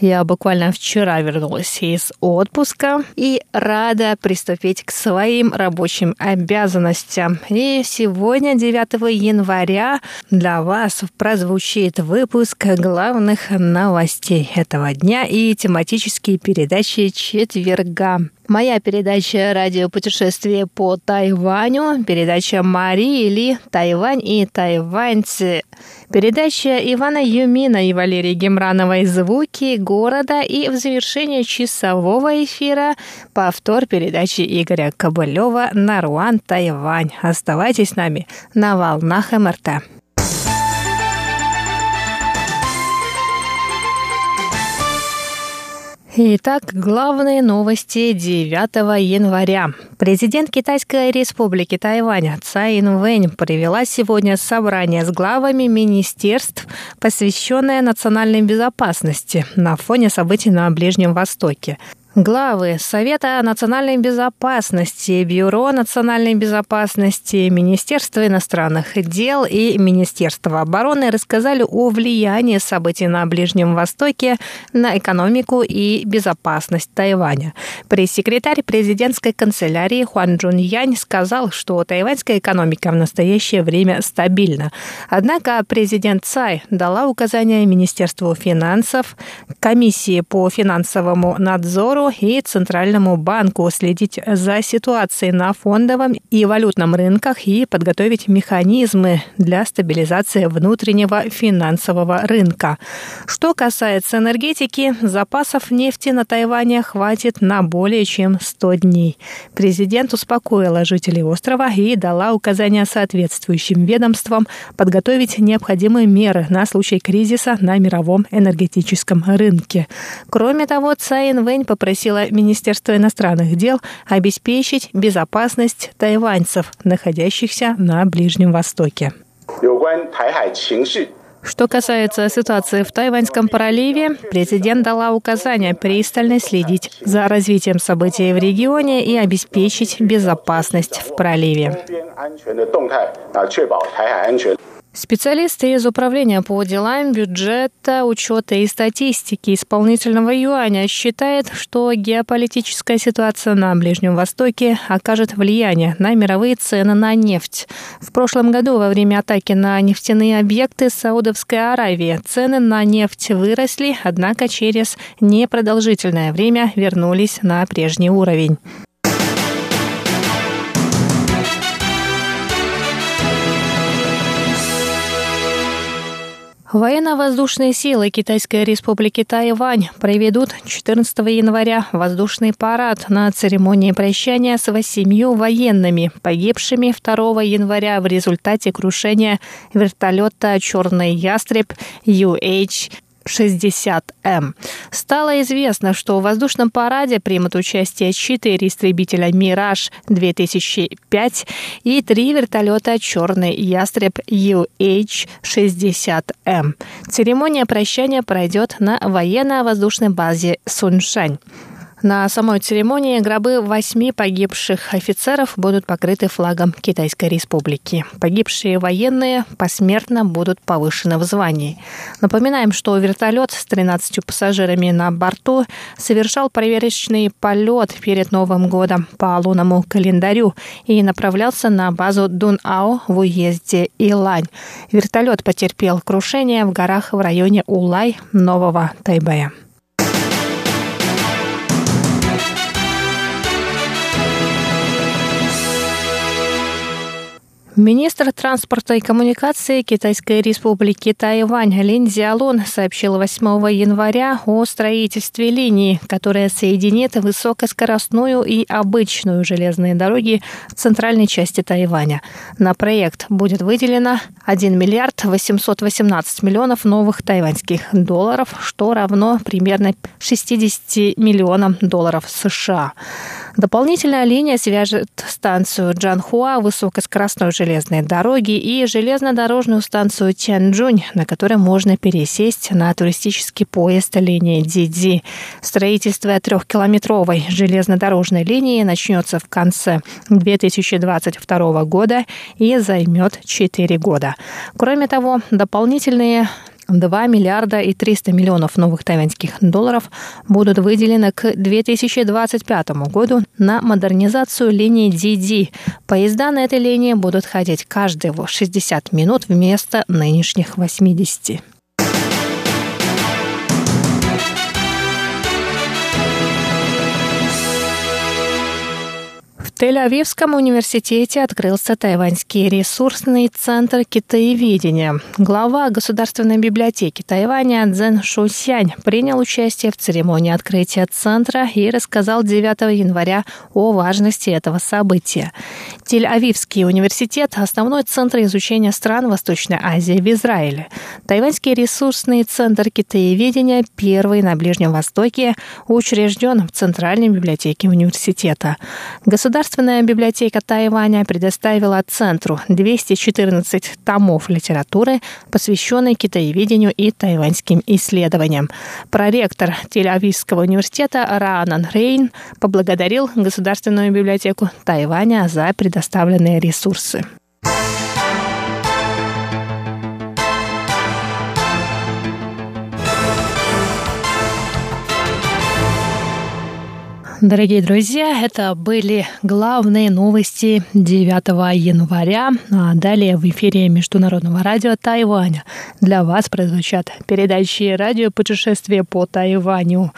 Я буквально вчера вернулась из отпуска и рада приступить к своим рабочим обязанностям. И сегодня, 9 января, для вас прозвучит выпуск главных новостей этого дня и тематические передачи четверга. Моя передача «Радиопутешествие по Тайваню», передача Марии Ли «Тайвань и тайваньцы», передача Ивана Юмина и Валерии Гемрановой «Звуки города» и в завершение часового эфира повтор передачи Игоря Кобылева «Наруан, Тайвань». Оставайтесь с нами на волнах МРТ. Итак, главные новости 9 января. Президент Китайской республики Тайвань Цай Инвэнь провела сегодня собрание с главами министерств, посвященное национальной безопасности на фоне событий на Ближнем Востоке. Главы Совета национальной безопасности, Бюро национальной безопасности, Министерство иностранных дел и Министерство обороны рассказали о влиянии событий на Ближнем Востоке на экономику и безопасность Тайваня. Пресс-секретарь президентской канцелярии Хуан Джун Янь сказал, что тайваньская экономика в настоящее время стабильна. Однако президент Цай дала указания Министерству финансов, Комиссии по финансовому надзору и Центральному банку следить за ситуацией на фондовом и валютном рынках и подготовить механизмы для стабилизации внутреннего финансового рынка. Что касается энергетики, запасов нефти на Тайване хватит на более чем 100 дней. Президент успокоила жителей острова и дала указания соответствующим ведомствам подготовить необходимые меры на случай кризиса на мировом энергетическом рынке. Кроме того, Цай Вэнь попросил попросила Министерство иностранных дел обеспечить безопасность тайваньцев, находящихся на Ближнем Востоке. Что касается ситуации в Тайваньском проливе, президент дала указание пристально следить за развитием событий в регионе и обеспечить безопасность в проливе. Специалисты из Управления по делам бюджета, учета и статистики исполнительного юаня считают, что геополитическая ситуация на Ближнем Востоке окажет влияние на мировые цены на нефть. В прошлом году во время атаки на нефтяные объекты Саудовской Аравии цены на нефть выросли, однако через непродолжительное время вернулись на прежний уровень. Военно-воздушные силы Китайской республики Тайвань проведут 14 января воздушный парад на церемонии прощания с восемью военными, погибшими 2 января в результате крушения вертолета «Черный ястреб» UH 60М. Стало известно, что в воздушном параде примут участие четыре истребителя «Мираж-2005» и три вертолета «Черный ястреб UH-60М». Церемония прощания пройдет на военно-воздушной базе Суншань. На самой церемонии гробы восьми погибших офицеров будут покрыты флагом Китайской Республики. Погибшие военные посмертно будут повышены в звании. Напоминаем, что вертолет с 13 пассажирами на борту совершал проверочный полет перед Новым годом по лунному календарю и направлялся на базу Дун-Ао в уезде Илань. Вертолет потерпел крушение в горах в районе Улай Нового Тайбэя. Министр транспорта и коммуникации Китайской республики Тайвань Лин Зиалун сообщил 8 января о строительстве линии, которая соединит высокоскоростную и обычную железные дороги в центральной части Тайваня. На проект будет выделено 1 миллиард 818 миллионов новых тайваньских долларов, что равно примерно 60 миллионам долларов США. Дополнительная линия свяжет станцию Джанхуа высокоскоростной железной дороги и железнодорожную станцию Тяньчжунь, на которой можно пересесть на туристический поезд линии Диди. Строительство трехкилометровой железнодорожной линии начнется в конце 2022 года и займет 4 года. Кроме того, дополнительные 2 миллиарда и 300 миллионов новых тайваньских долларов будут выделены к 2025 году на модернизацию линии DD. Поезда на этой линии будут ходить каждые 60 минут вместо нынешних 80. Тель-Авивском университете открылся Тайваньский ресурсный центр китаеведения. Глава Государственной библиотеки Тайваня Цзэн Шусянь принял участие в церемонии открытия центра и рассказал 9 января о важности этого события. Тель-Авивский университет – основной центр изучения стран Восточной Азии в Израиле. Тайваньский ресурсный центр китаеведения – первый на Ближнем Востоке, учрежден в Центральной библиотеке университета. Государственная Государственная библиотека Тайваня предоставила Центру 214 томов литературы, посвященной китаеведению и тайваньским исследованиям. Проректор Тель-Авивского университета Раанан Рейн поблагодарил Государственную библиотеку Тайваня за предоставленные ресурсы. Дорогие друзья, это были главные новости 9 января. А далее в эфире Международного радио Тайваня для вас прозвучат передачи радио «Путешествие по Тайваню»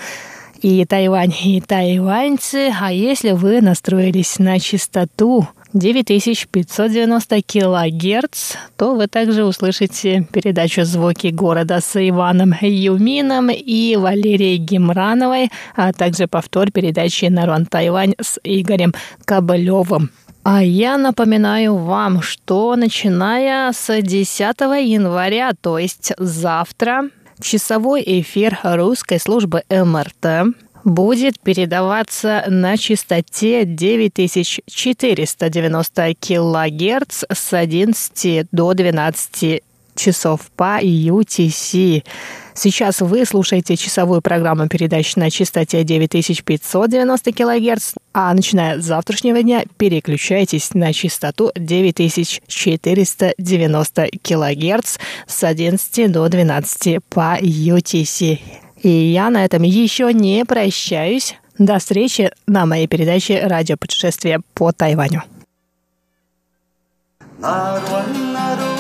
и Тайвань, и тайваньцы. А если вы настроились на частоту 9590 килогерц, то вы также услышите передачу «Звуки города» с Иваном Юмином и Валерией Гемрановой, а также повтор передачи «Нарон Тайвань» с Игорем Кобылевым. А я напоминаю вам, что начиная с 10 января, то есть завтра, часовой эфир русской службы МРТ будет передаваться на частоте 9490 килогерц с 11 до 12 часов по UTC. Сейчас вы слушаете часовую программу передач на частоте 9590 кГц, а начиная с завтрашнего дня переключайтесь на частоту 9490 кГц с 11 до 12 по UTC. И я на этом еще не прощаюсь. До встречи на моей передаче «Радиопутешествие по Тайваню». なる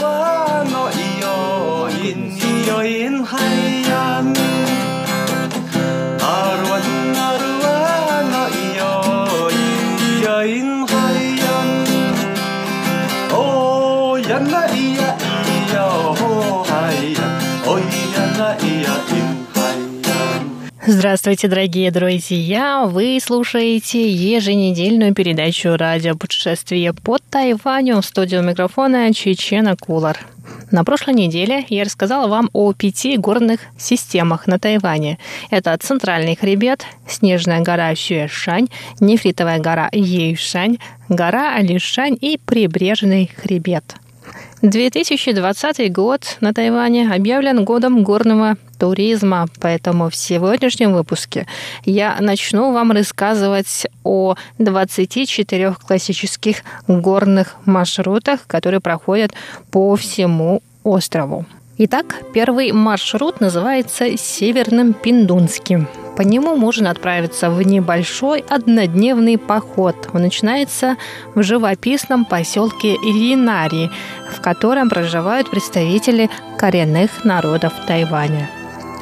Здравствуйте, дорогие друзья! Вы слушаете еженедельную передачу «Радио путешествие по Тайваню» в студию микрофона Чечена Кулар. На прошлой неделе я рассказала вам о пяти горных системах на Тайване. Это Центральный хребет, Снежная гора Сюэшань, Нефритовая гора Ейшань, гора Алишань и Прибрежный хребет – 2020 год на Тайване объявлен годом горного туризма, поэтому в сегодняшнем выпуске я начну вам рассказывать о 24 классических горных маршрутах, которые проходят по всему острову. Итак, первый маршрут называется Северным Пиндунским. По нему можно отправиться в небольшой однодневный поход. Он начинается в живописном поселке Ильинари, в котором проживают представители коренных народов Тайваня.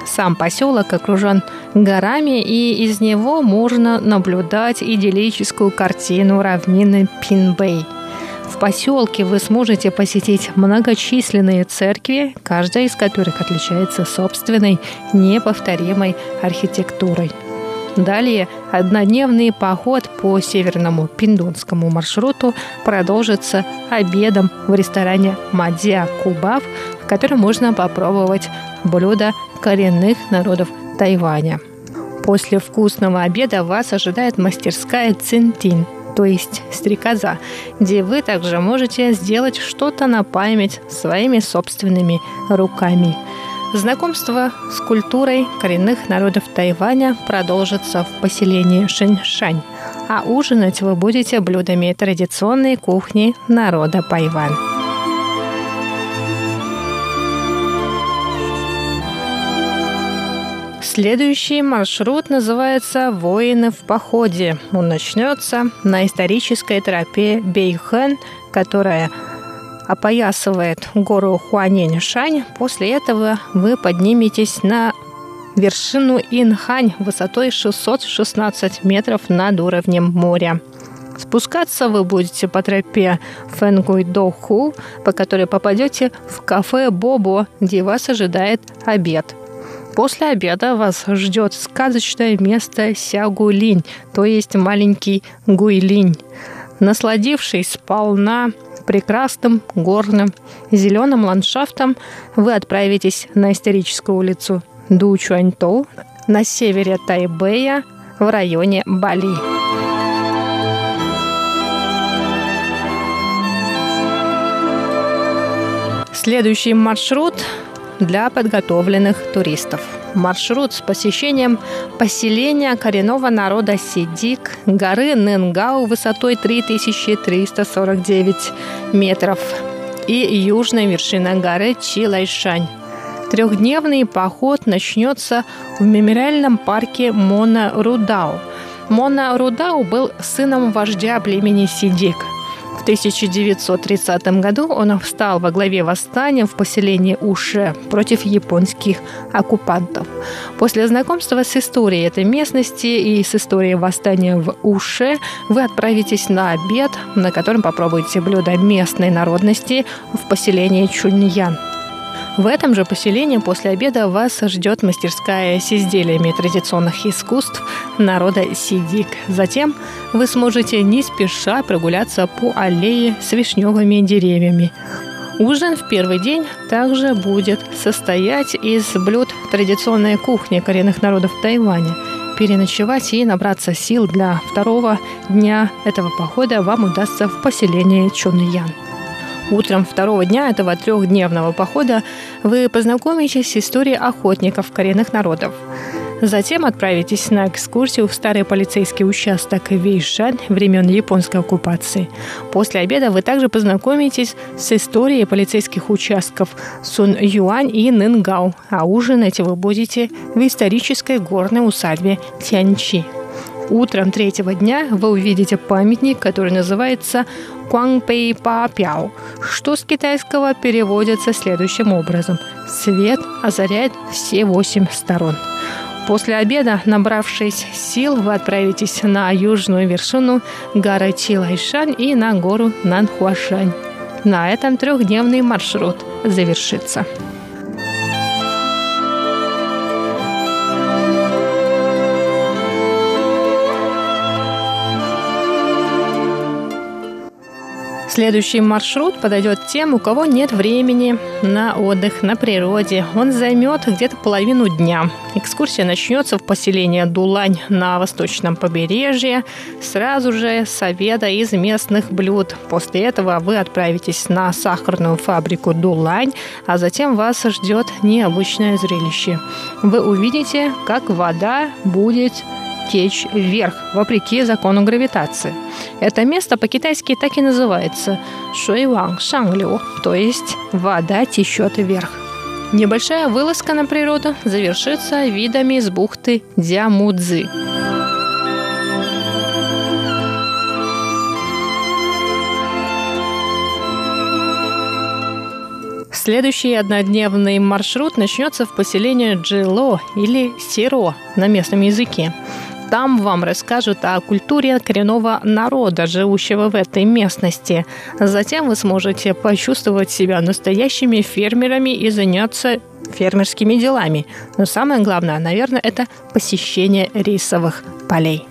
Сам поселок окружен горами, и из него можно наблюдать идиллическую картину равнины Пинбэй – в поселке вы сможете посетить многочисленные церкви, каждая из которых отличается собственной неповторимой архитектурой. Далее однодневный поход по северному пиндунскому маршруту продолжится обедом в ресторане Мадзя Кубав, в котором можно попробовать блюда коренных народов Тайваня – После вкусного обеда вас ожидает мастерская Цинтин, то есть стрекоза, где вы также можете сделать что-то на память своими собственными руками. Знакомство с культурой коренных народов Тайваня продолжится в поселении Шэньшань, а ужинать вы будете блюдами традиционной кухни народа Пайван. Следующий маршрут называется «Воины в походе». Он начнется на исторической тропе Бейхэн, которая опоясывает гору Хуанинь-Шань. После этого вы подниметесь на вершину Инхань высотой 616 метров над уровнем моря. Спускаться вы будете по тропе Фэнгуй-Доху, по которой попадете в кафе Бобо, где вас ожидает обед – После обеда вас ждет сказочное место Сягулинь, то есть маленький Гуйлинь. Насладившись сполна прекрасным горным зеленым ландшафтом, вы отправитесь на историческую улицу Дучуаньтоу на севере Тайбэя в районе Бали. Следующий маршрут для подготовленных туристов. Маршрут с посещением поселения коренного народа Сидик, горы Ненгау высотой 3349 метров и южной вершины горы Чилайшань. Трехдневный поход начнется в мемориальном парке Мона Рудау. Мона Рудау был сыном вождя племени Сидик – 1930 году он встал во главе восстания в поселении Уше против японских оккупантов. После знакомства с историей этой местности и с историей восстания в Уше вы отправитесь на обед, на котором попробуете блюда местной народности в поселении Чуньян. В этом же поселении после обеда вас ждет мастерская с изделиями традиционных искусств народа Сидик. Затем вы сможете не спеша прогуляться по аллее с вишневыми деревьями. Ужин в первый день также будет состоять из блюд традиционной кухни коренных народов Тайваня. Переночевать и набраться сил для второго дня этого похода вам удастся в поселении Чуньян. Утром второго дня этого трехдневного похода вы познакомитесь с историей охотников коренных народов. Затем отправитесь на экскурсию в старый полицейский участок Вейшан времен японской оккупации. После обеда вы также познакомитесь с историей полицейских участков Сун Юань и Нынгау, а ужинать вы будете в исторической горной усадьбе Тяньчи. Утром третьего дня вы увидите памятник, который называется Куангпэй Па Пяо, что с китайского переводится следующим образом. Свет озаряет все восемь сторон. После обеда, набравшись сил, вы отправитесь на южную вершину горы Чилайшань и на гору Нанхуашань. На этом трехдневный маршрут завершится. Следующий маршрут подойдет тем, у кого нет времени на отдых на природе. Он займет где-то половину дня. Экскурсия начнется в поселении Дулань на восточном побережье. Сразу же с обеда из местных блюд. После этого вы отправитесь на сахарную фабрику Дулань, а затем вас ждет необычное зрелище. Вы увидите, как вода будет течь вверх, вопреки закону гравитации. Это место по-китайски так и называется Шуйванг Шанглю, то есть вода течет вверх. Небольшая вылазка на природу завершится видами из бухты Дямудзы. Следующий однодневный маршрут начнется в поселении Джило или Сиро на местном языке. Там вам расскажут о культуре коренного народа, живущего в этой местности. Затем вы сможете почувствовать себя настоящими фермерами и заняться фермерскими делами. Но самое главное, наверное, это посещение рисовых полей.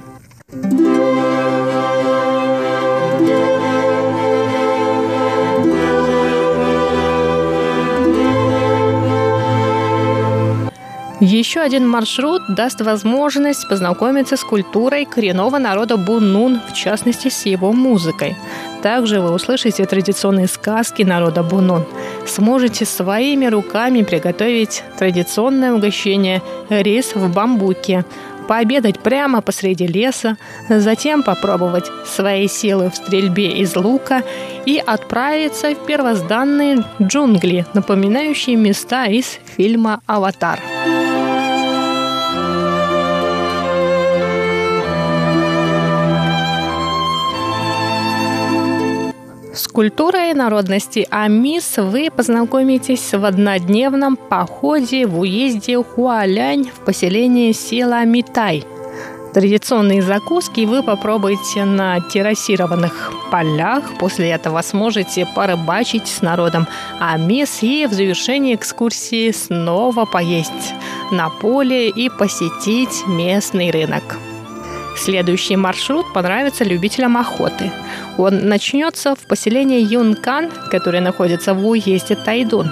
Еще один маршрут даст возможность познакомиться с культурой коренного народа Бунун, в частности, с его музыкой. Также вы услышите традиционные сказки народа Бунун. Сможете своими руками приготовить традиционное угощение рис в бамбуке, пообедать прямо посреди леса, затем попробовать свои силы в стрельбе из лука и отправиться в первозданные джунгли, напоминающие места из фильма «Аватар». С культурой народности Амис вы познакомитесь в однодневном походе в уезде Хуалянь в поселении села Митай. Традиционные закуски вы попробуете на террасированных полях. После этого сможете порыбачить с народом Амис и в завершении экскурсии снова поесть на поле и посетить местный рынок. Следующий маршрут понравится любителям охоты. Он начнется в поселении Юнкан, которое находится в уезде Тайдун.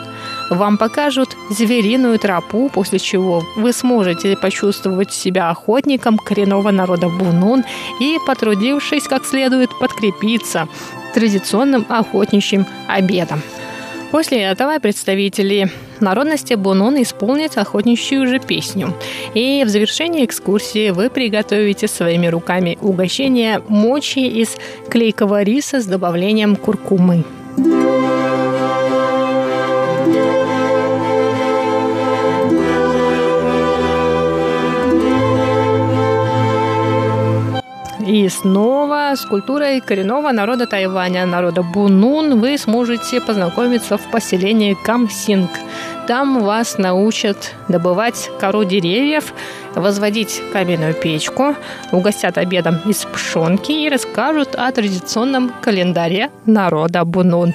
Вам покажут звериную тропу, после чего вы сможете почувствовать себя охотником коренного народа Бунун и, потрудившись как следует, подкрепиться традиционным охотничьим обедом. После этого представители народности Бунун исполнят охотничью же песню. И в завершении экскурсии вы приготовите своими руками угощение мочи из клейкого риса с добавлением куркумы. И снова с культурой коренного народа Тайваня, народа Бунун, вы сможете познакомиться в поселении Камсинг. Там вас научат добывать кору деревьев, возводить каменную печку, угостят обедом из пшенки и расскажут о традиционном календаре народа Бунун.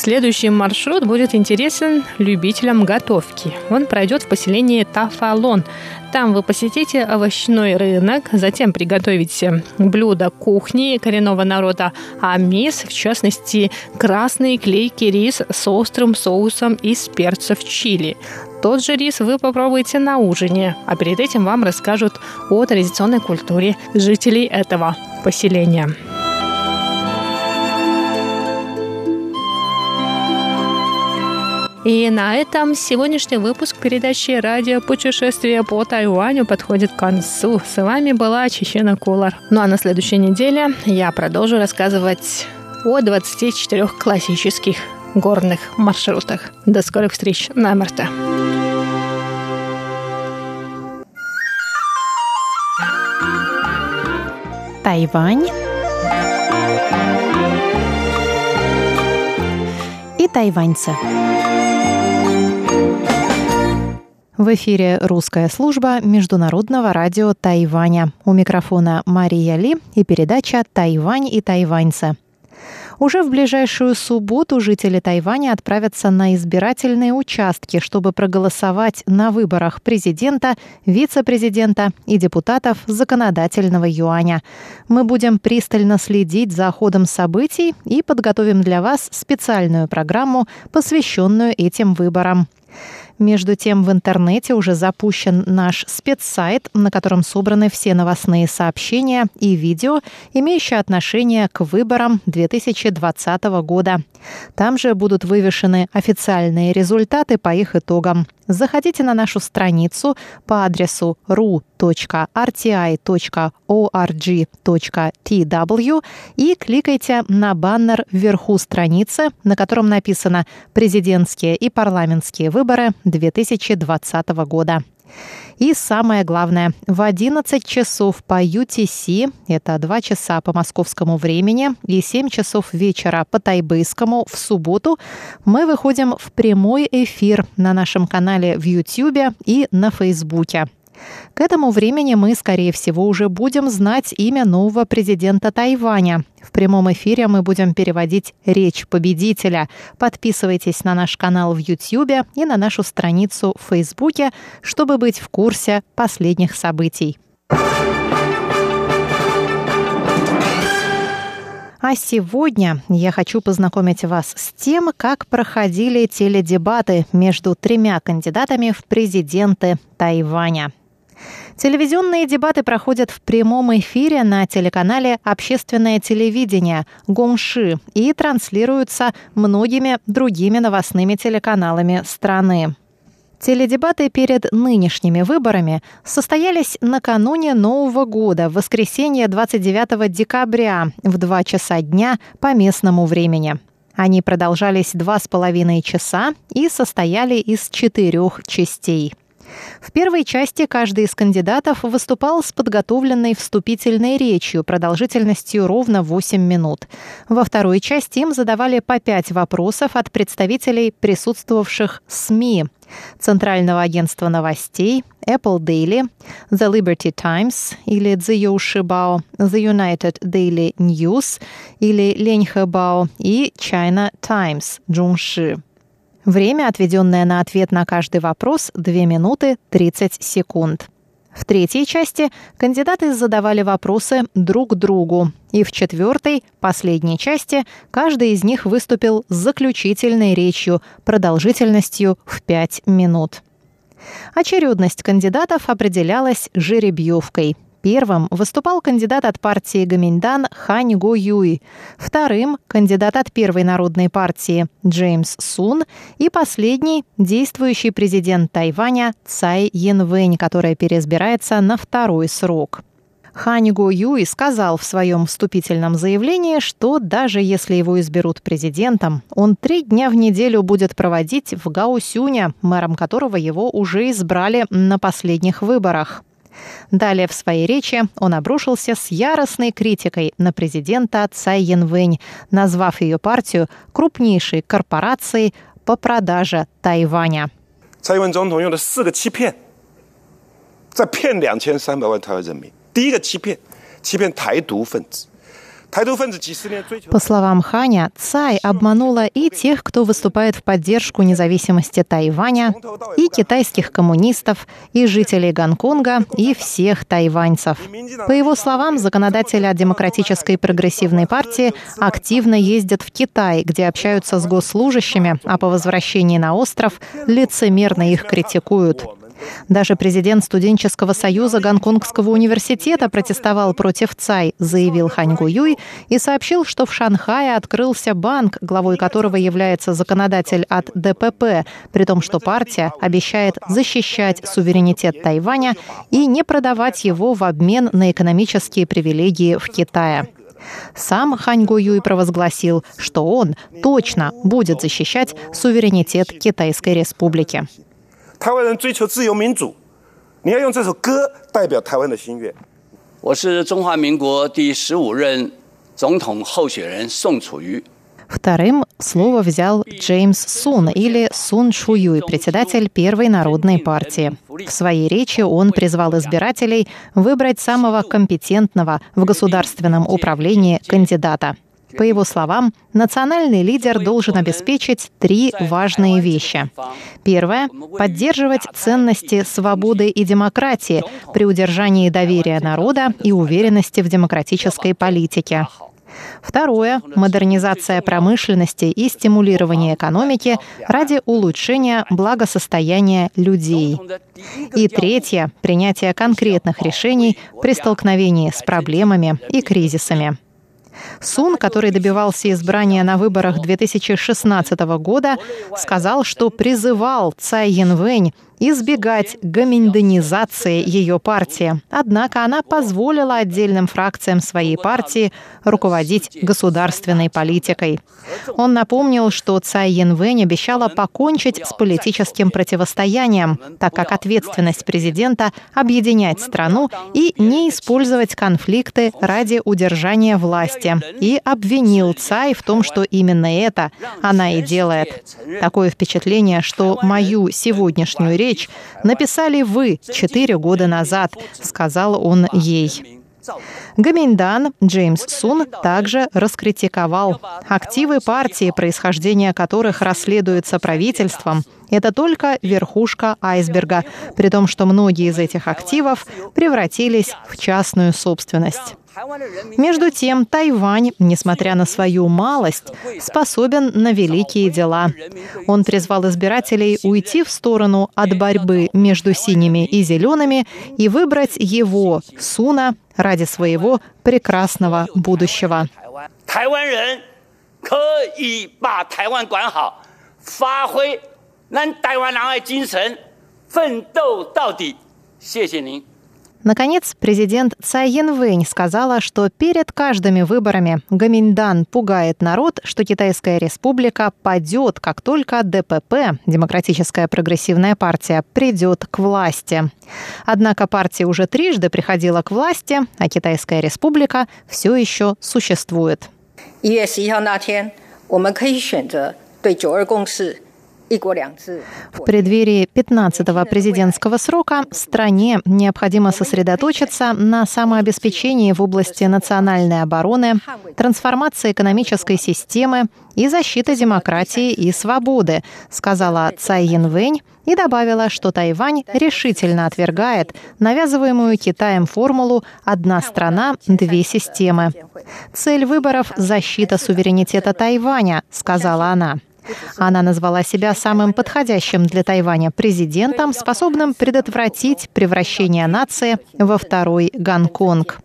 Следующий маршрут будет интересен любителям готовки. Он пройдет в поселении Тафалон. Там вы посетите овощной рынок, затем приготовите блюда кухни коренного народа Амис, в частности, красный клейкий рис с острым соусом из перцев чили. Тот же рис вы попробуете на ужине, а перед этим вам расскажут о традиционной культуре жителей этого поселения. И на этом сегодняшний выпуск передачи «Радио путешествия по Тайваню» подходит к концу. С вами была Чечена Кулар. Ну а на следующей неделе я продолжу рассказывать о 24 классических горных маршрутах. До скорых встреч на МРТ. Тайвань и тайваньцы. В эфире русская служба Международного радио Тайваня. У микрофона Мария Ли и передача «Тайвань и тайваньцы». Уже в ближайшую субботу жители Тайваня отправятся на избирательные участки, чтобы проголосовать на выборах президента, вице-президента и депутатов законодательного юаня. Мы будем пристально следить за ходом событий и подготовим для вас специальную программу, посвященную этим выборам. Между тем, в интернете уже запущен наш спецсайт, на котором собраны все новостные сообщения и видео, имеющие отношение к выборам 2020 года. Там же будут вывешены официальные результаты по их итогам. Заходите на нашу страницу по адресу ru.rti.org.tw и кликайте на баннер вверху страницы, на котором написано «Президентские и парламентские выборы 2020 года». И самое главное, в 11 часов по UTC, это 2 часа по московскому времени и 7 часов вечера по тайбэйскому в субботу, мы выходим в прямой эфир на нашем канале в YouTube и на Фейсбуке. К этому времени мы, скорее всего, уже будем знать имя нового президента Тайваня. В прямом эфире мы будем переводить речь победителя. Подписывайтесь на наш канал в YouTube и на нашу страницу в Фейсбуке, чтобы быть в курсе последних событий. А сегодня я хочу познакомить вас с тем, как проходили теледебаты между тремя кандидатами в президенты Тайваня. Телевизионные дебаты проходят в прямом эфире на телеканале «Общественное телевидение» Гongши и транслируются многими другими новостными телеканалами страны. Теледебаты перед нынешними выборами состоялись накануне Нового года, в воскресенье 29 декабря в 2 часа дня по местному времени. Они продолжались два с половиной часа и состояли из четырех частей. В первой части каждый из кандидатов выступал с подготовленной вступительной речью продолжительностью ровно 8 минут. Во второй части им задавали по пять вопросов от представителей присутствовавших СМИ, Центрального агентства новостей, Apple Daily, The Liberty Times или Ziyou Shibao, The United Daily News или Леньхэбао и China Times, Джунши. Время, отведенное на ответ на каждый вопрос, 2 минуты 30 секунд. В третьей части кандидаты задавали вопросы друг другу. И в четвертой, последней части, каждый из них выступил с заключительной речью продолжительностью в 5 минут. Очередность кандидатов определялась жеребьевкой – Первым выступал кандидат от партии Гаминьдан Хань Го Юй, вторым – кандидат от Первой народной партии Джеймс Сун и последний – действующий президент Тайваня Цай Янвэнь, которая переизбирается на второй срок. Хань Го Юй сказал в своем вступительном заявлении, что даже если его изберут президентом, он три дня в неделю будет проводить в Гаусюня, мэром которого его уже избрали на последних выборах. Далее в своей речи он обрушился с яростной критикой на президента Цай Янвэнь, назвав ее партию крупнейшей корпорацией по продаже Тайваня. 蔡英 по словам Ханя, Цай обманула и тех, кто выступает в поддержку независимости Тайваня, и китайских коммунистов, и жителей Гонконга, и всех тайваньцев. По его словам, законодатели от Демократической прогрессивной партии активно ездят в Китай, где общаются с госслужащими, а по возвращении на остров лицемерно их критикуют. Даже президент студенческого союза Гонконгского университета протестовал против ЦАЙ, заявил Хань Гуюй и сообщил, что в Шанхае открылся банк, главой которого является законодатель от ДПП, при том, что партия обещает защищать суверенитет Тайваня и не продавать его в обмен на экономические привилегии в Китае. Сам Хань Гуюй провозгласил, что он точно будет защищать суверенитет Китайской Республики. 台湾人追求自由民主，你要用这首歌代表台湾的心愿。我是中华民国第十五任总统候选人宋楚瑜。Вторым слово взял Джеймс Сун или Сун Шуюй, председатель Первой народной партии. В своей речи он призвал избирателей выбрать самого компетентного в государственном управлении кандидата – по его словам, национальный лидер должен обеспечить три важные вещи. Первое – поддерживать ценности свободы и демократии при удержании доверия народа и уверенности в демократической политике. Второе – модернизация промышленности и стимулирование экономики ради улучшения благосостояния людей. И третье – принятие конкретных решений при столкновении с проблемами и кризисами. Сун, который добивался избрания на выборах 2016 года, сказал, что призывал Цай Янвэнь избегать гоминдонизации ее партии. Однако она позволила отдельным фракциям своей партии руководить государственной политикой. Он напомнил, что Цай Янвэнь обещала покончить с политическим противостоянием, так как ответственность президента – объединять страну и не использовать конфликты ради удержания власти. И обвинил Цай в том, что именно это она и делает. Такое впечатление, что мою сегодняшнюю речь речь написали вы четыре года назад, сказал он ей. Гаминьдан Джеймс Сун также раскритиковал активы партии, происхождение которых расследуется правительством. Это только верхушка айсберга, при том, что многие из этих активов превратились в частную собственность. Между тем, Тайвань, несмотря на свою малость, способен на великие дела. Он призвал избирателей уйти в сторону от борьбы между синими и зелеными и выбрать его, Суна, ради своего прекрасного будущего. 台湾人可以把台湾管好，发挥咱台湾人的精神，奋斗到底。谢谢您。 Наконец, президент Цай Янвэнь сказала, что перед каждыми выборами Гаминьдан пугает народ, что Китайская республика падет, как только ДПП, Демократическая прогрессивная партия, придет к власти. Однако партия уже трижды приходила к власти, а Китайская республика все еще существует. 一月十一号那天，我们可以选择对“九二共识”。 в преддверии 15-го президентского срока стране необходимо сосредоточиться на самообеспечении в области национальной обороны, трансформации экономической системы и защиты демократии и свободы, сказала Цай Янвэнь и добавила, что Тайвань решительно отвергает навязываемую Китаем формулу «одна страна, две системы». Цель выборов – защита суверенитета Тайваня, сказала она. Она назвала себя самым подходящим для Тайваня президентом, способным предотвратить превращение нации во второй Гонконг.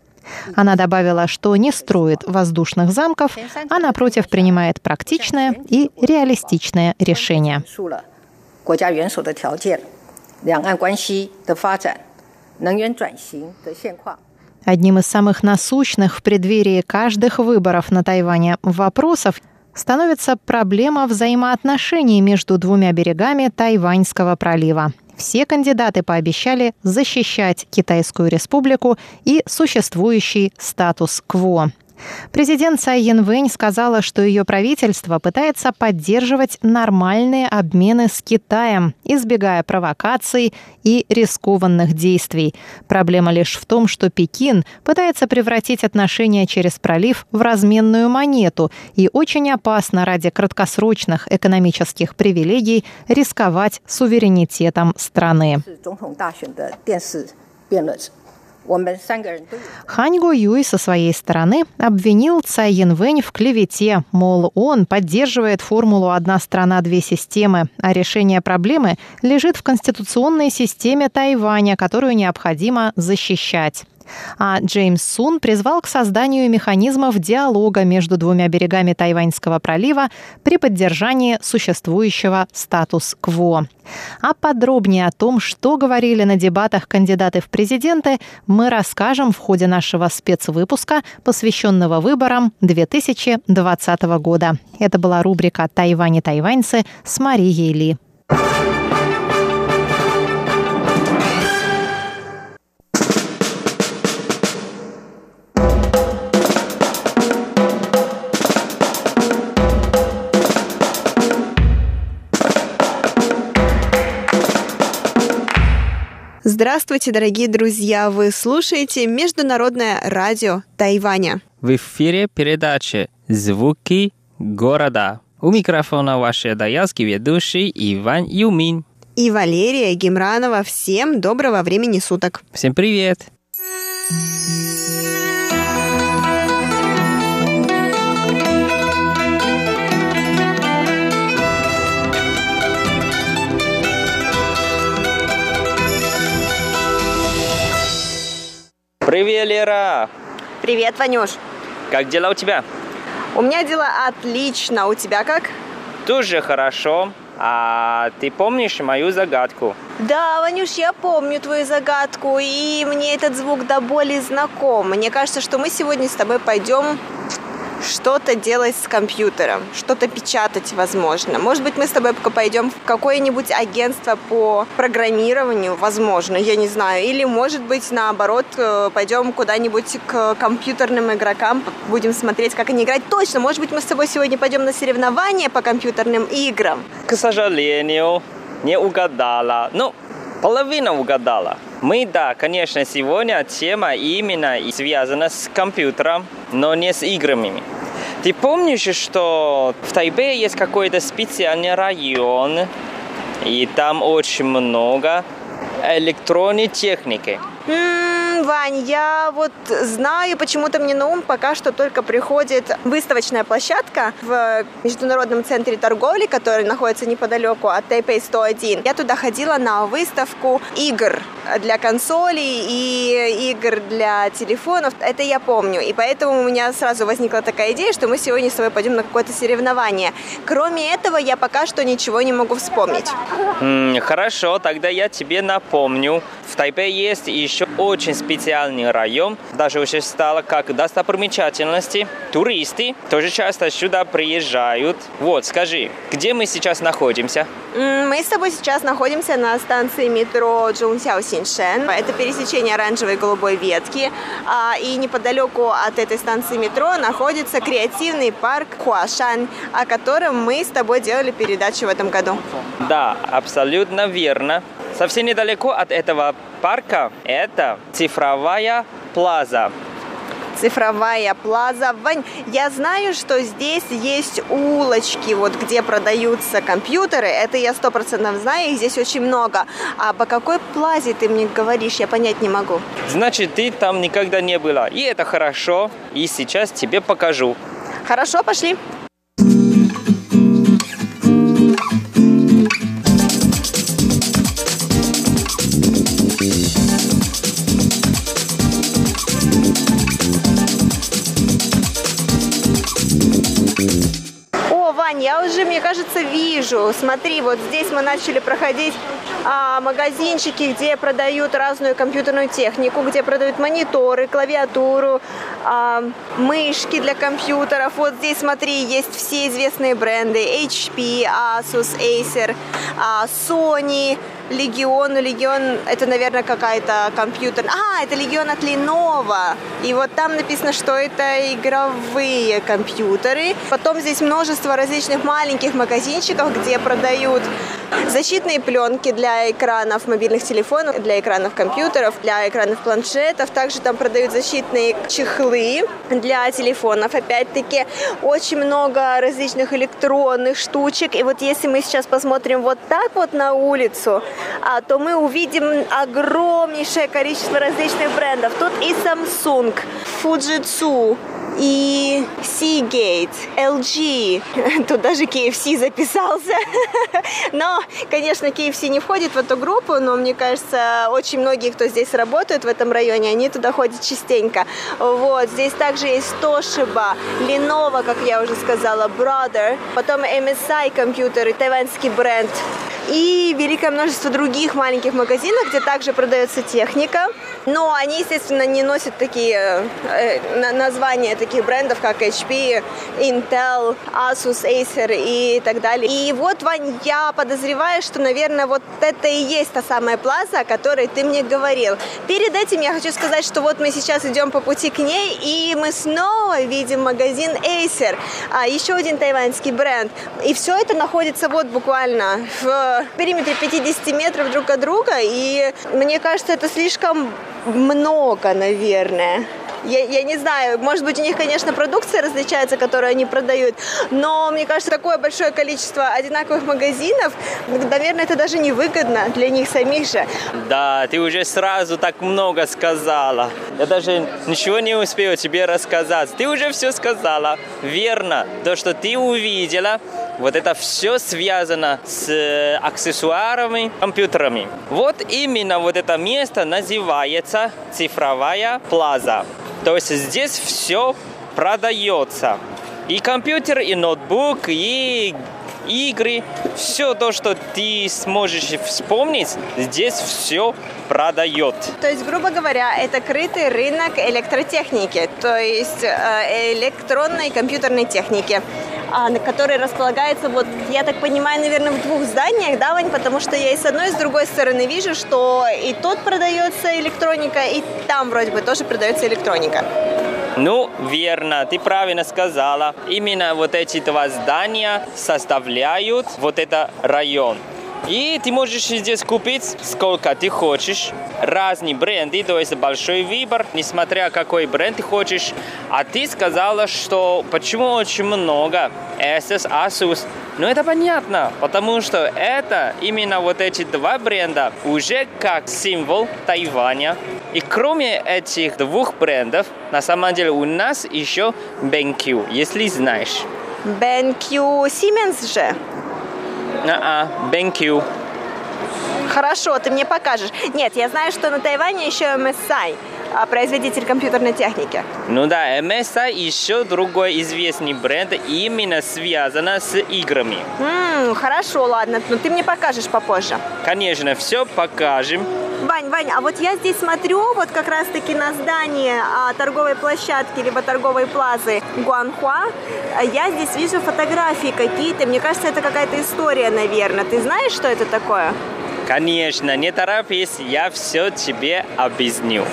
Она добавила, что не строит воздушных замков, а напротив принимает практичное и реалистичное решение. Одним из самых насущных в преддверии каждых выборов на Тайване вопросов – становится проблема взаимоотношений между двумя берегами Тайваньского пролива. Все кандидаты пообещали защищать Китайскую республику и существующий статус-кво. Президент Цай Янвэнь сказала, что ее правительство пытается поддерживать нормальные обмены с Китаем, избегая провокаций и рискованных действий. Проблема лишь в том, что Пекин пытается превратить отношения через пролив в разменную монету и очень опасно ради краткосрочных экономических привилегий рисковать суверенитетом страны. Хань Го Юй со своей стороны обвинил Цай Янвэнь в клевете, мол, он поддерживает формулу «одна страна, две системы», а решение проблемы лежит в конституционной системе Тайваня, которую необходимо защищать. А Джеймс Сун призвал к созданию механизмов диалога между двумя берегами Тайваньского пролива при поддержании существующего статус-кво. А подробнее о том, что говорили на дебатах кандидаты в президенты, мы расскажем в ходе нашего спецвыпуска, посвященного выборам 2020 года. Это была рубрика «Тайвань и тайваньцы» с Марией Ли. Здравствуйте, дорогие друзья! Вы слушаете Международное радио Тайваня. В эфире передача «Звуки города». У микрофона ваши даялский ведущий Иван Юмин. И Валерия Гемранова. Всем доброго времени суток. Всем привет! Привет, Лера! Привет, Ванюш! Как дела у тебя? У меня дела отлично. У тебя как? Тоже хорошо. А ты помнишь мою загадку? Да, Ванюш, я помню твою загадку, и мне этот звук до боли знаком. Мне кажется, что мы сегодня с тобой пойдем что-то делать с компьютером, что-то печатать, возможно. Может быть, мы с тобой пока пойдем в какое-нибудь агентство по программированию, возможно, я не знаю. Или, может быть, наоборот, э, пойдем куда-нибудь к компьютерным игрокам, будем смотреть, как они играют. Точно, может быть, мы с тобой сегодня пойдем на соревнования по компьютерным играм. К сожалению, не угадала. Ну, половина угадала. Мы, да, конечно, сегодня тема именно связана с компьютером, но не с играми. Ты помнишь, что в Тайбе есть какой-то специальный район, и там очень много электронной техники? М-м, Вань, я вот знаю, почему-то мне на ум пока что только приходит выставочная площадка в Международном центре торговли, который находится неподалеку от Taipei 101. Я туда ходила на выставку игр для консолей и игр для телефонов. Это я помню. И поэтому у меня сразу возникла такая идея, что мы сегодня с тобой пойдем на какое-то соревнование. Кроме этого, я пока что ничего не могу вспомнить. М, Хорошо, тогда я тебе напомню. В Тайпе есть еще очень специальный район, даже уже стало как достопримечательности. Туристы тоже часто сюда приезжают. Вот, скажи, где мы сейчас находимся? Мы с тобой сейчас находимся на станции метро Чжунсяо Синшен. Это пересечение оранжевой и голубой ветки. А, И неподалеку от этой станции метро находится креативный парк Хуашан, о котором мы с тобой делали передачу в этом году. Да, абсолютно верно. Совсем недалеко от этого парка это цифровая плаза. Цифровая плаза. Вань, я знаю, что здесь есть улочки, вот где продаются компьютеры. Это я сто процентов знаю, их здесь очень много. А по какой плазе ты мне говоришь, я понять не могу. Значит, ты там никогда не была. И это хорошо. И сейчас тебе покажу. Хорошо, пошли. Вань, я уже, мне кажется, вижу. Смотри, вот здесь мы начали проходить а, магазинчики, где продают разную компьютерную технику, где продают мониторы, клавиатуру, а, мышки для компьютеров. Вот здесь, смотри, есть все известные бренды. HP, Asus, Acer, а, Sony, Легион, ну Легион это, наверное, какая-то компьютер. А, это Легион от Lenovo. И вот там написано, что это игровые компьютеры. Потом здесь множество различных маленьких магазинчиков, где продают защитные пленки для экранов мобильных телефонов, для экранов компьютеров, для экранов планшетов. Также там продают защитные чехлы для телефонов. Опять-таки, очень много различных электронных штучек. И вот если мы сейчас посмотрим вот так вот на улицу, а, то мы увидим огромнейшее количество различных брендов. Тут и Samsung, Fujitsu, и Seagate, LG, тут даже KFC записался. Но, конечно, KFC не входит в эту группу, но мне кажется, очень многие, кто здесь работают в этом районе, они туда ходят частенько. Вот, здесь также есть Toshiba, Lenovo, как я уже сказала, Brother, потом MSI компьютеры, тайваньский бренд, и великое множество других маленьких магазинов, где также продается техника. Но они, естественно, не носят такие э, на- названия таких брендов, как HP, Intel, Asus, Acer и так далее. И вот, Вань, я подозреваю, что, наверное, вот это и есть та самая плаза, о которой ты мне говорил. Перед этим я хочу сказать, что вот мы сейчас идем по пути к ней, и мы снова видим магазин Acer, а, еще один тайваньский бренд. И все это находится вот буквально в периметре 50 метров друг от друга, и мне кажется, это слишком много, наверное. Я, я не знаю, может быть, у них, конечно, продукция различается, которую они продают, но мне кажется, такое большое количество одинаковых магазинов, наверное, это даже невыгодно для них самих же. Да, ты уже сразу так много сказала. Я даже ничего не успел тебе рассказать. Ты уже все сказала. Верно. То, что ты увидела, вот это все связано с э, аксессуарами, компьютерами. Вот именно вот это место называется цифровая плаза. То есть здесь все продается. И компьютер, и ноутбук, и игры, все то, что ты сможешь вспомнить, здесь все продает. То есть, грубо говоря, это крытый рынок электротехники, то есть э, электронной компьютерной техники который располагается, вот, я так понимаю, наверное, в двух зданиях, да, Вань, потому что я и с одной, и с другой стороны вижу, что и тут продается электроника, и там вроде бы тоже продается электроника. Ну, верно, ты правильно сказала. Именно вот эти два здания составляют вот этот район. И ты можешь здесь купить сколько ты хочешь. Разные бренды, то есть большой выбор, несмотря какой бренд ты хочешь. А ты сказала, что почему очень много Asus, Asus, Но это понятно, потому что это именно вот эти два бренда уже как символ Тайваня. И кроме этих двух брендов, на самом деле у нас еще BenQ, если знаешь. BenQ Siemens же? А, BenQ. Хорошо, ты мне покажешь. Нет, я знаю, что на Тайване еще MSI, а, производитель компьютерной техники. Ну да, MSI еще другой известный бренд, именно связано с играми. М-м, хорошо, ладно, но ты мне покажешь попозже. Конечно, все покажем. Вань, Вань, а вот я здесь смотрю вот как раз-таки на здание а, торговой площадки либо торговой плазы Гуанхуа. Я здесь вижу фотографии какие-то. Мне кажется, это какая-то история, наверное. Ты знаешь, что это такое? Конечно, не торопись, я все тебе объясню.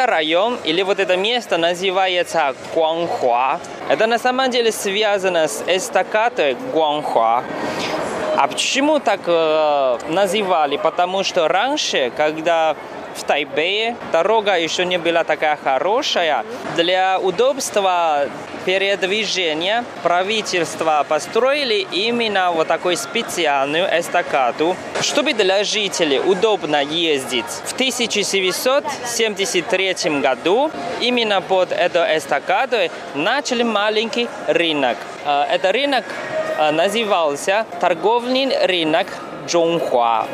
Это район или вот это место называется Гуанхуа. Это на самом деле связано с эстакадой Гуанхуа. А почему так э, называли? Потому что раньше, когда в Тайбэе дорога еще не была такая хорошая, для удобства передвижения правительство построили именно вот такую специальную эстакаду, чтобы для жителей удобно ездить. В 1973 году именно под эту эстакаду начали маленький рынок. Э, это рынок э, назывался торговый рынок Чжонхуа.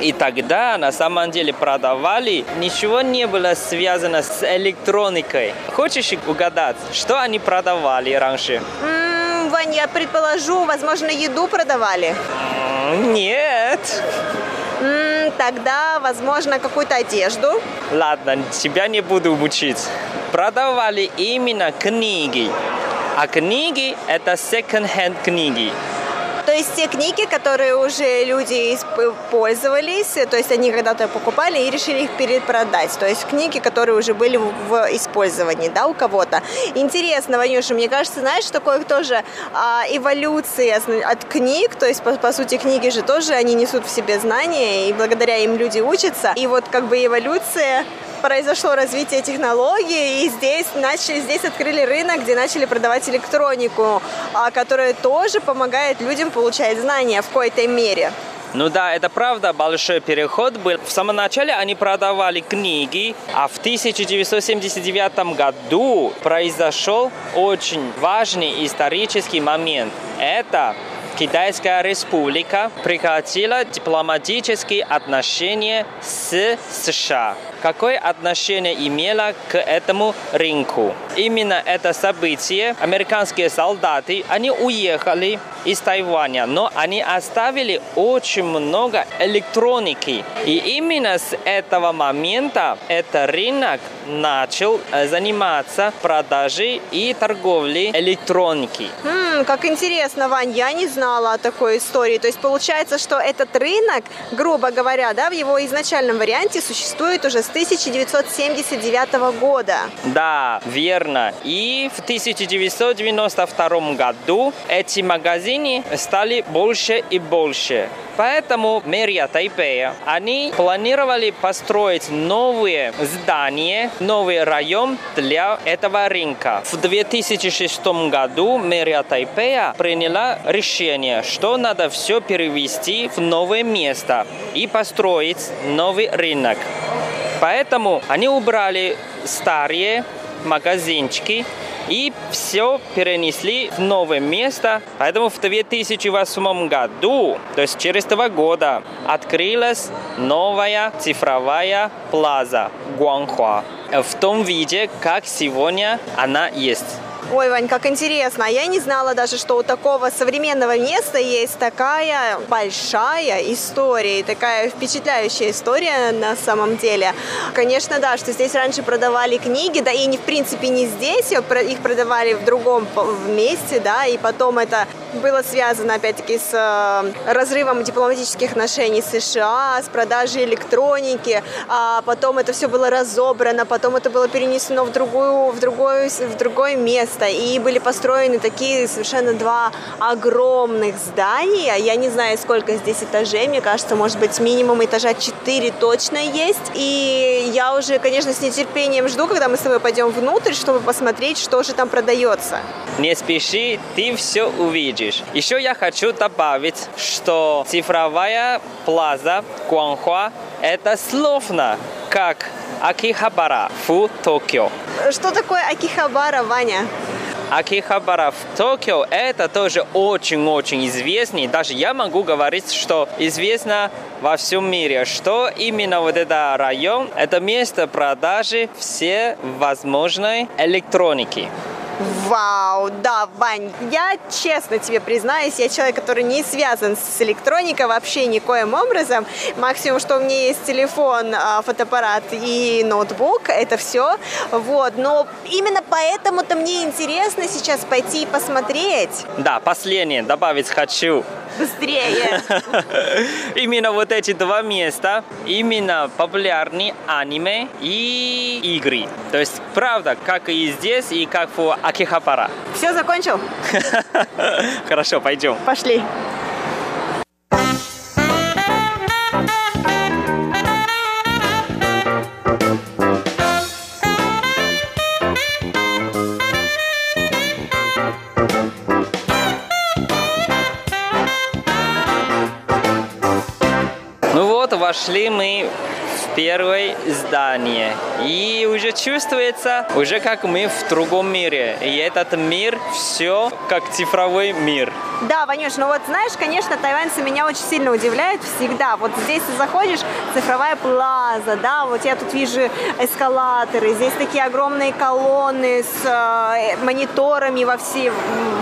И тогда на самом деле продавали, ничего не было связано с электроникой. Хочешь угадать, что они продавали раньше? М-м, Вань, я предположу, возможно, еду продавали. Нет. М-м, тогда, возможно, какую-то одежду. Ладно, тебя не буду мучить. Продавали именно книги. А книги – это second-hand книги. То есть те книги, которые уже люди пользовались, то есть они когда-то покупали и решили их перепродать. То есть книги, которые уже были в использовании, да, у кого-то. Интересно, Ванюша, мне кажется, знаешь, такое тоже а, эволюция от книг, то есть, по, по сути, книги же тоже, они несут в себе знания, и благодаря им люди учатся. И вот как бы эволюция произошло развитие технологий, и здесь начали, здесь открыли рынок, где начали продавать электронику, а, которая тоже помогает людям знания в какой-то мере. Ну да, это правда, большой переход был. В самом начале они продавали книги, а в 1979 году произошел очень важный исторический момент. Это Китайская республика прекратила дипломатические отношения с США. Какое отношение имело к этому рынку? Именно это событие, американские солдаты, они уехали из Тайваня, но они оставили очень много электроники. И именно с этого момента этот рынок начал э, заниматься продажей и торговлей электроники. М-м, как интересно, Вань, я не знала о такой истории. То есть получается, что этот рынок, грубо говоря, да, в его изначальном варианте существует уже с 1979 года. Да, верно. И в 1992 году эти магазины стали больше и больше. Поэтому мэрия Тайпея, они планировали построить новые здания, новый район для этого рынка. В 2006 году мэрия Тайпея приняла решение, что надо все перевести в новое место и построить новый рынок. Поэтому они убрали старые магазинчики и все перенесли в новое место. Поэтому в 2008 году, то есть через два года, открылась новая цифровая плаза Гуанхуа в том виде, как сегодня она есть. Ой, Вань, как интересно. Я не знала даже, что у такого современного места есть такая большая история, такая впечатляющая история на самом деле. Конечно, да, что здесь раньше продавали книги, да и не в принципе не здесь, их продавали в другом месте, да, и потом это было связано, опять-таки, с э, разрывом дипломатических отношений с США, с продажей электроники, а потом это все было разобрано, потом это было перенесено в, другую, в, другое, в другое место, и были построены такие совершенно два огромных здания. Я не знаю, сколько здесь этажей, мне кажется, может быть, минимум этажа 4 точно есть, и я уже, конечно, с нетерпением жду, когда мы с тобой пойдем внутрь, чтобы посмотреть, что же там продается. Не спеши, ты все увидишь. Еще я хочу добавить, что цифровая плаза Гуанхуа – это словно как Акихабара в Токио. Что такое Акихабара, Ваня? Акихабара в Токио это тоже очень-очень известный. Даже я могу говорить, что известно во всем мире, что именно вот этот район – это место продажи всей возможной электроники. Вау, да, Вань, я честно тебе признаюсь, я человек, который не связан с электроникой вообще никоим образом. Максимум, что у меня есть телефон, а, фотоаппарат и ноутбук, это все. Вот, но именно поэтому-то мне интересно сейчас пойти и посмотреть. Да, последнее добавить хочу. Быстрее. Именно вот эти два места, именно популярны аниме и игры. То есть, правда, как и здесь, и как в Акихапара. Все, закончил? Хорошо, пойдем. Пошли. Ну вот, вошли мы в первое здание. И уже чувствуется, уже как мы в другом мире. И этот мир все как цифровой мир. Да, Ванюш, ну вот знаешь, конечно, тайваньцы меня очень сильно удивляют всегда. Вот здесь ты заходишь, цифровая плаза, да, вот я тут вижу эскалаторы, здесь такие огромные колонны с э, мониторами во, все,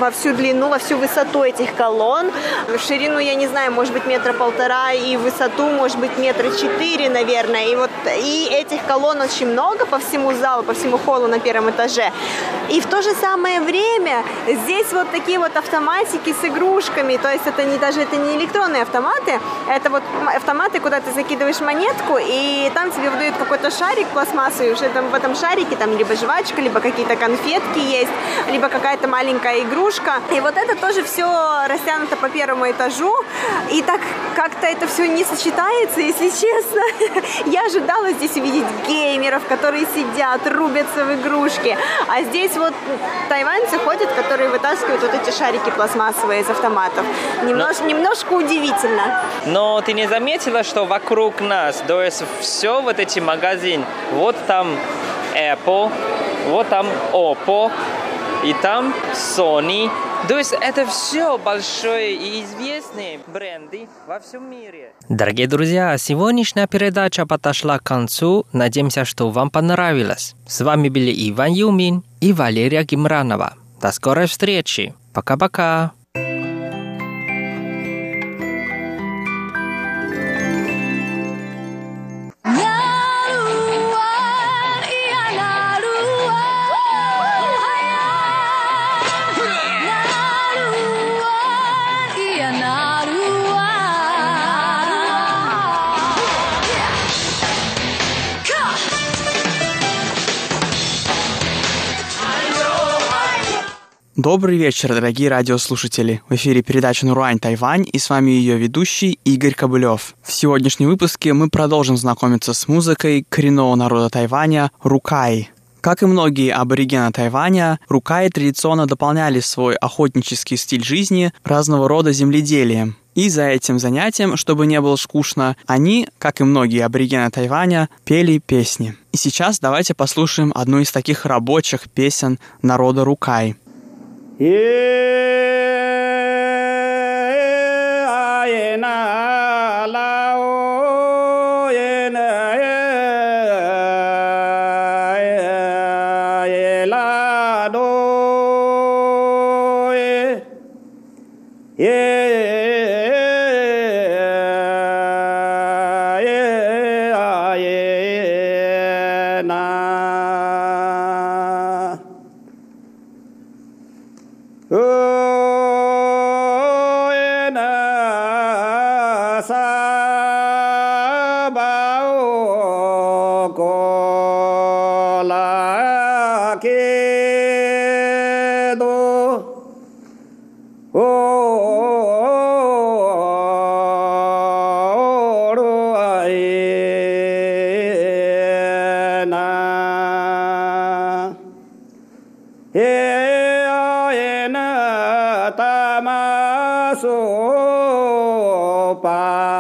во всю длину, во всю высоту этих колонн. В ширину, я не знаю, может быть метра полтора, и высоту, может быть, метра четыре, наверное. И вот и этих колонн очень много по всему залу, по всему холлу на первом этаже. И в то же самое время здесь вот такие вот автоматики с игрушками, то есть это не даже это не электронные автоматы, это вот автоматы, куда ты закидываешь монетку, и там тебе выдают какой-то шарик пластмассовый, уже там в этом шарике там либо жвачка, либо какие-то конфетки есть, либо какая-то маленькая игрушка. И вот это тоже все растянуто по первому этажу, и так как-то это все не сочетается, если честно. Я ожидала здесь увидеть геймеров, которые сидят, рубятся в игрушки, а здесь вот тайваньцы ходят, которые вытаскивают вот эти шарики пластмассовые из автоматов. Немнож, немножко удивительно. Но ты не заметила, что вокруг нас, то есть все вот эти магазины, вот там Apple, вот там Oppo, и там Sony. То есть это все большие и известные бренды во всем мире. Дорогие друзья, сегодняшняя передача подошла к концу. Надеемся, что вам понравилось. С вами были Иван Юмин и Валерия Гимранова. До скорой встречи. Пока-пока. Добрый вечер, дорогие радиослушатели. В эфире передача «Нуруань Тайвань» и с вами ее ведущий Игорь Кобылев. В сегодняшнем выпуске мы продолжим знакомиться с музыкой коренного народа Тайваня Рукай. Как и многие аборигены Тайваня, Рукаи традиционно дополняли свой охотнический стиль жизни разного рода земледелием. И за этим занятием, чтобы не было скучно, они, как и многие аборигены Тайваня, пели песни. И сейчас давайте послушаем одну из таких рабочих песен народа Рукай – Yeah.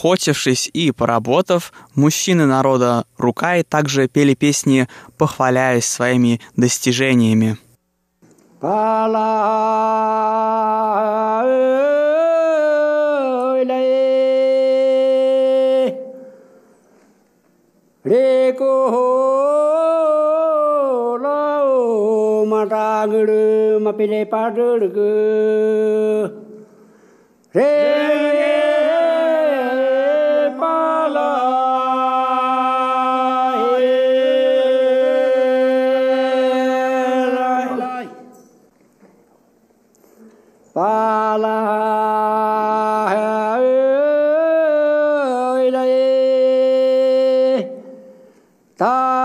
Поохотившись и поработав, мужчины народа Рукай также пели песни, похваляясь своими достижениями. mapile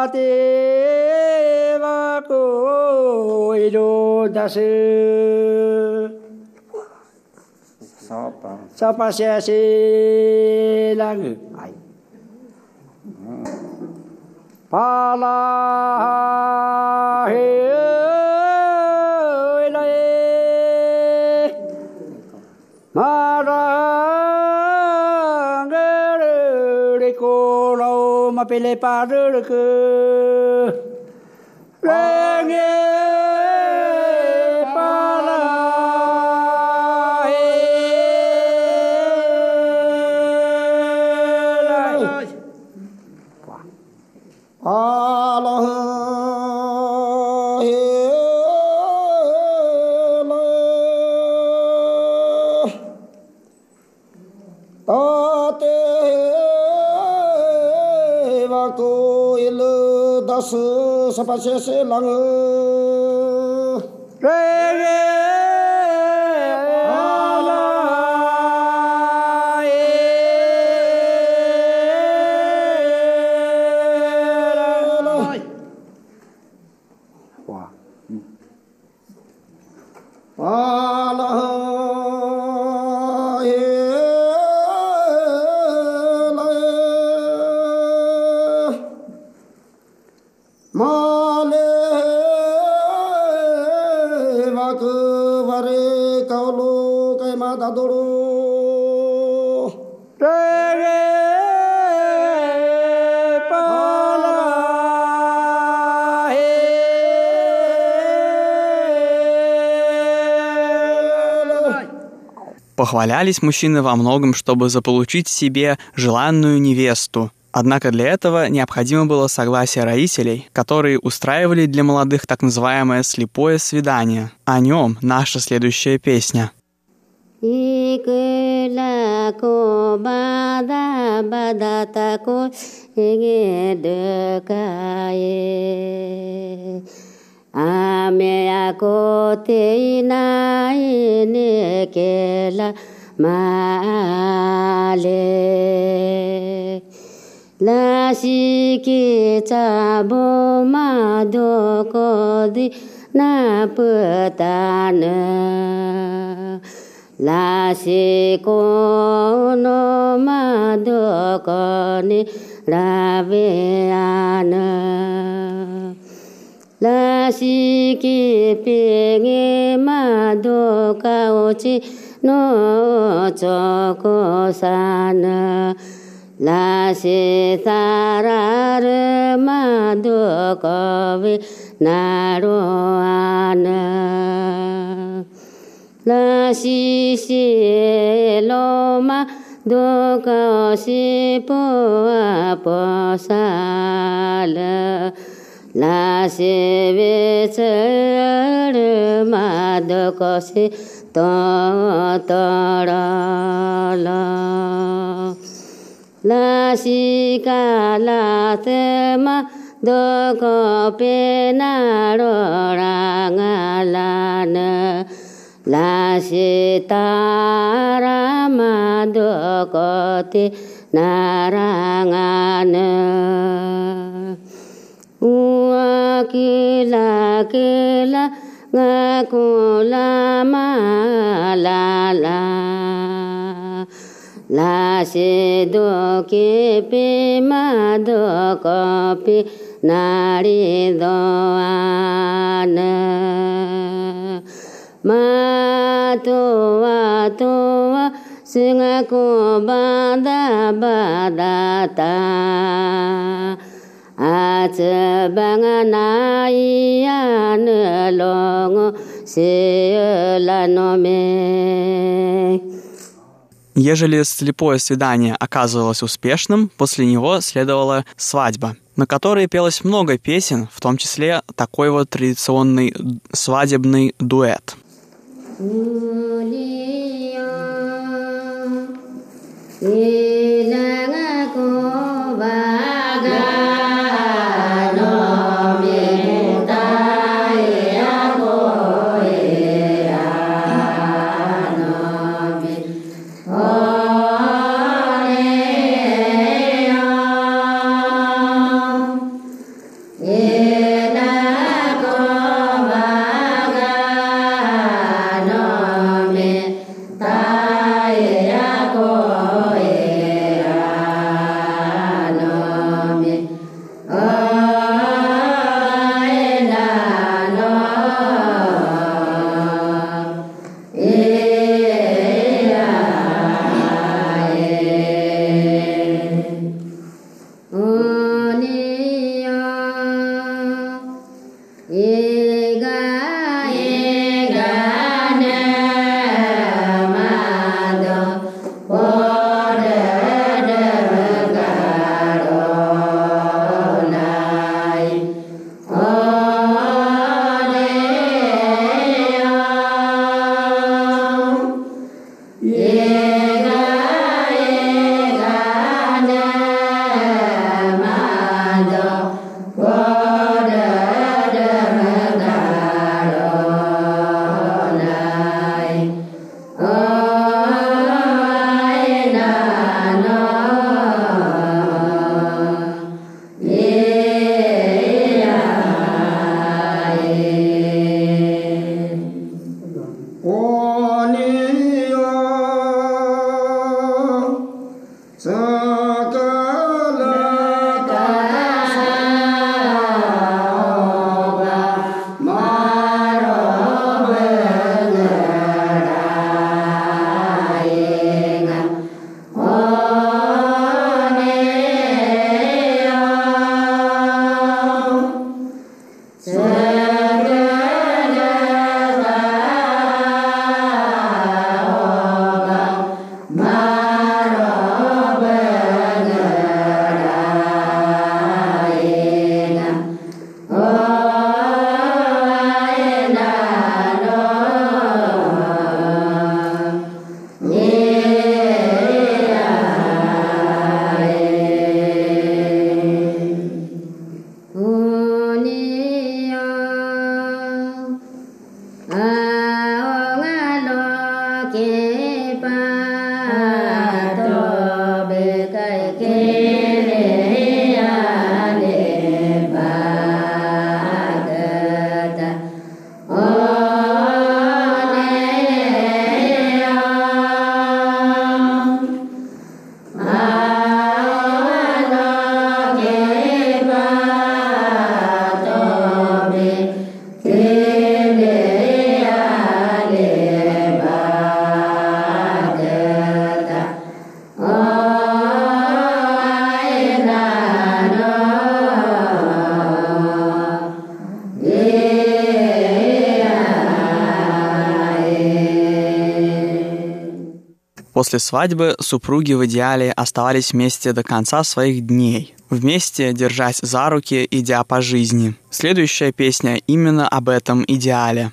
ては声色出す。サパシャシラグ。はい。パラヘ Les paroles que. Pak C.C. mana? Похвалялись мужчины во многом, чтобы заполучить себе желанную невесту. Однако для этого необходимо было согласие родителей, которые устраивали для молодых так называемое слепое свидание. О нем наша следующая песня. Иклако आम्या को नै केला माले लासिके चाबो माधो कदि नापतान लासेको नो माधो कने राबेआन लासी कि पिङे लासिकी पेगेमा दोकाउची नोचको सान लासे तारारमा दोकवे नाडो आन लासिसेलोमा दोकासी पो पसाल লাসিবি ছেড়ে মাদকসি তড়ল লাসিকা লাতে মা দক পেনাড়াঙালান লাসি তারা মাদকতে নারাঙান केला केला ला माला ला लासे दो के पि मा दो कपे नाडी दोआन मातोवा तोवा सिंहको बाँदा बाँदा ता Ежели слепое свидание оказывалось успешным, после него следовала свадьба, на которой пелось много песен, в том числе такой вот традиционный свадебный дуэт. Улия, 你 После свадьбы супруги в идеале оставались вместе до конца своих дней, вместе держась за руки, идя по жизни. Следующая песня именно об этом идеале.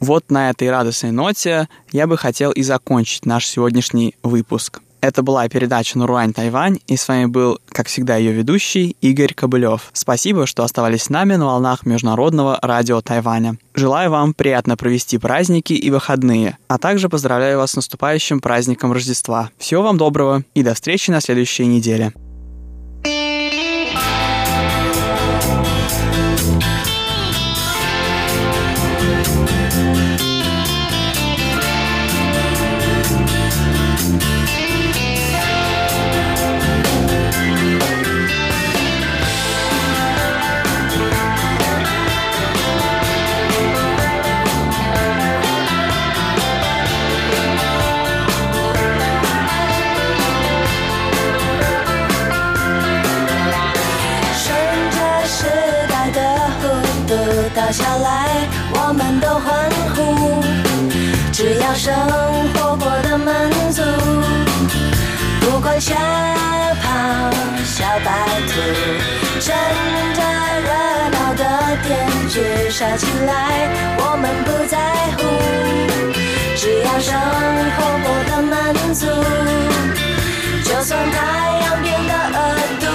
Вот на этой радостной ноте я бы хотел и закончить наш сегодняшний выпуск. Это была передача «Наруань Тайвань», и с вами был, как всегда, ее ведущий Игорь Кобылев. Спасибо, что оставались с нами на волнах Международного радио Тайваня. Желаю вам приятно провести праздники и выходные, а также поздравляю вас с наступающим праздником Рождества. Всего вам доброго и до встречи на следующей неделе. 不管小跑小白兔，趁着热闹的天剧杀起来，我们不在乎。只要生活过得满足，就算太阳变得恶毒，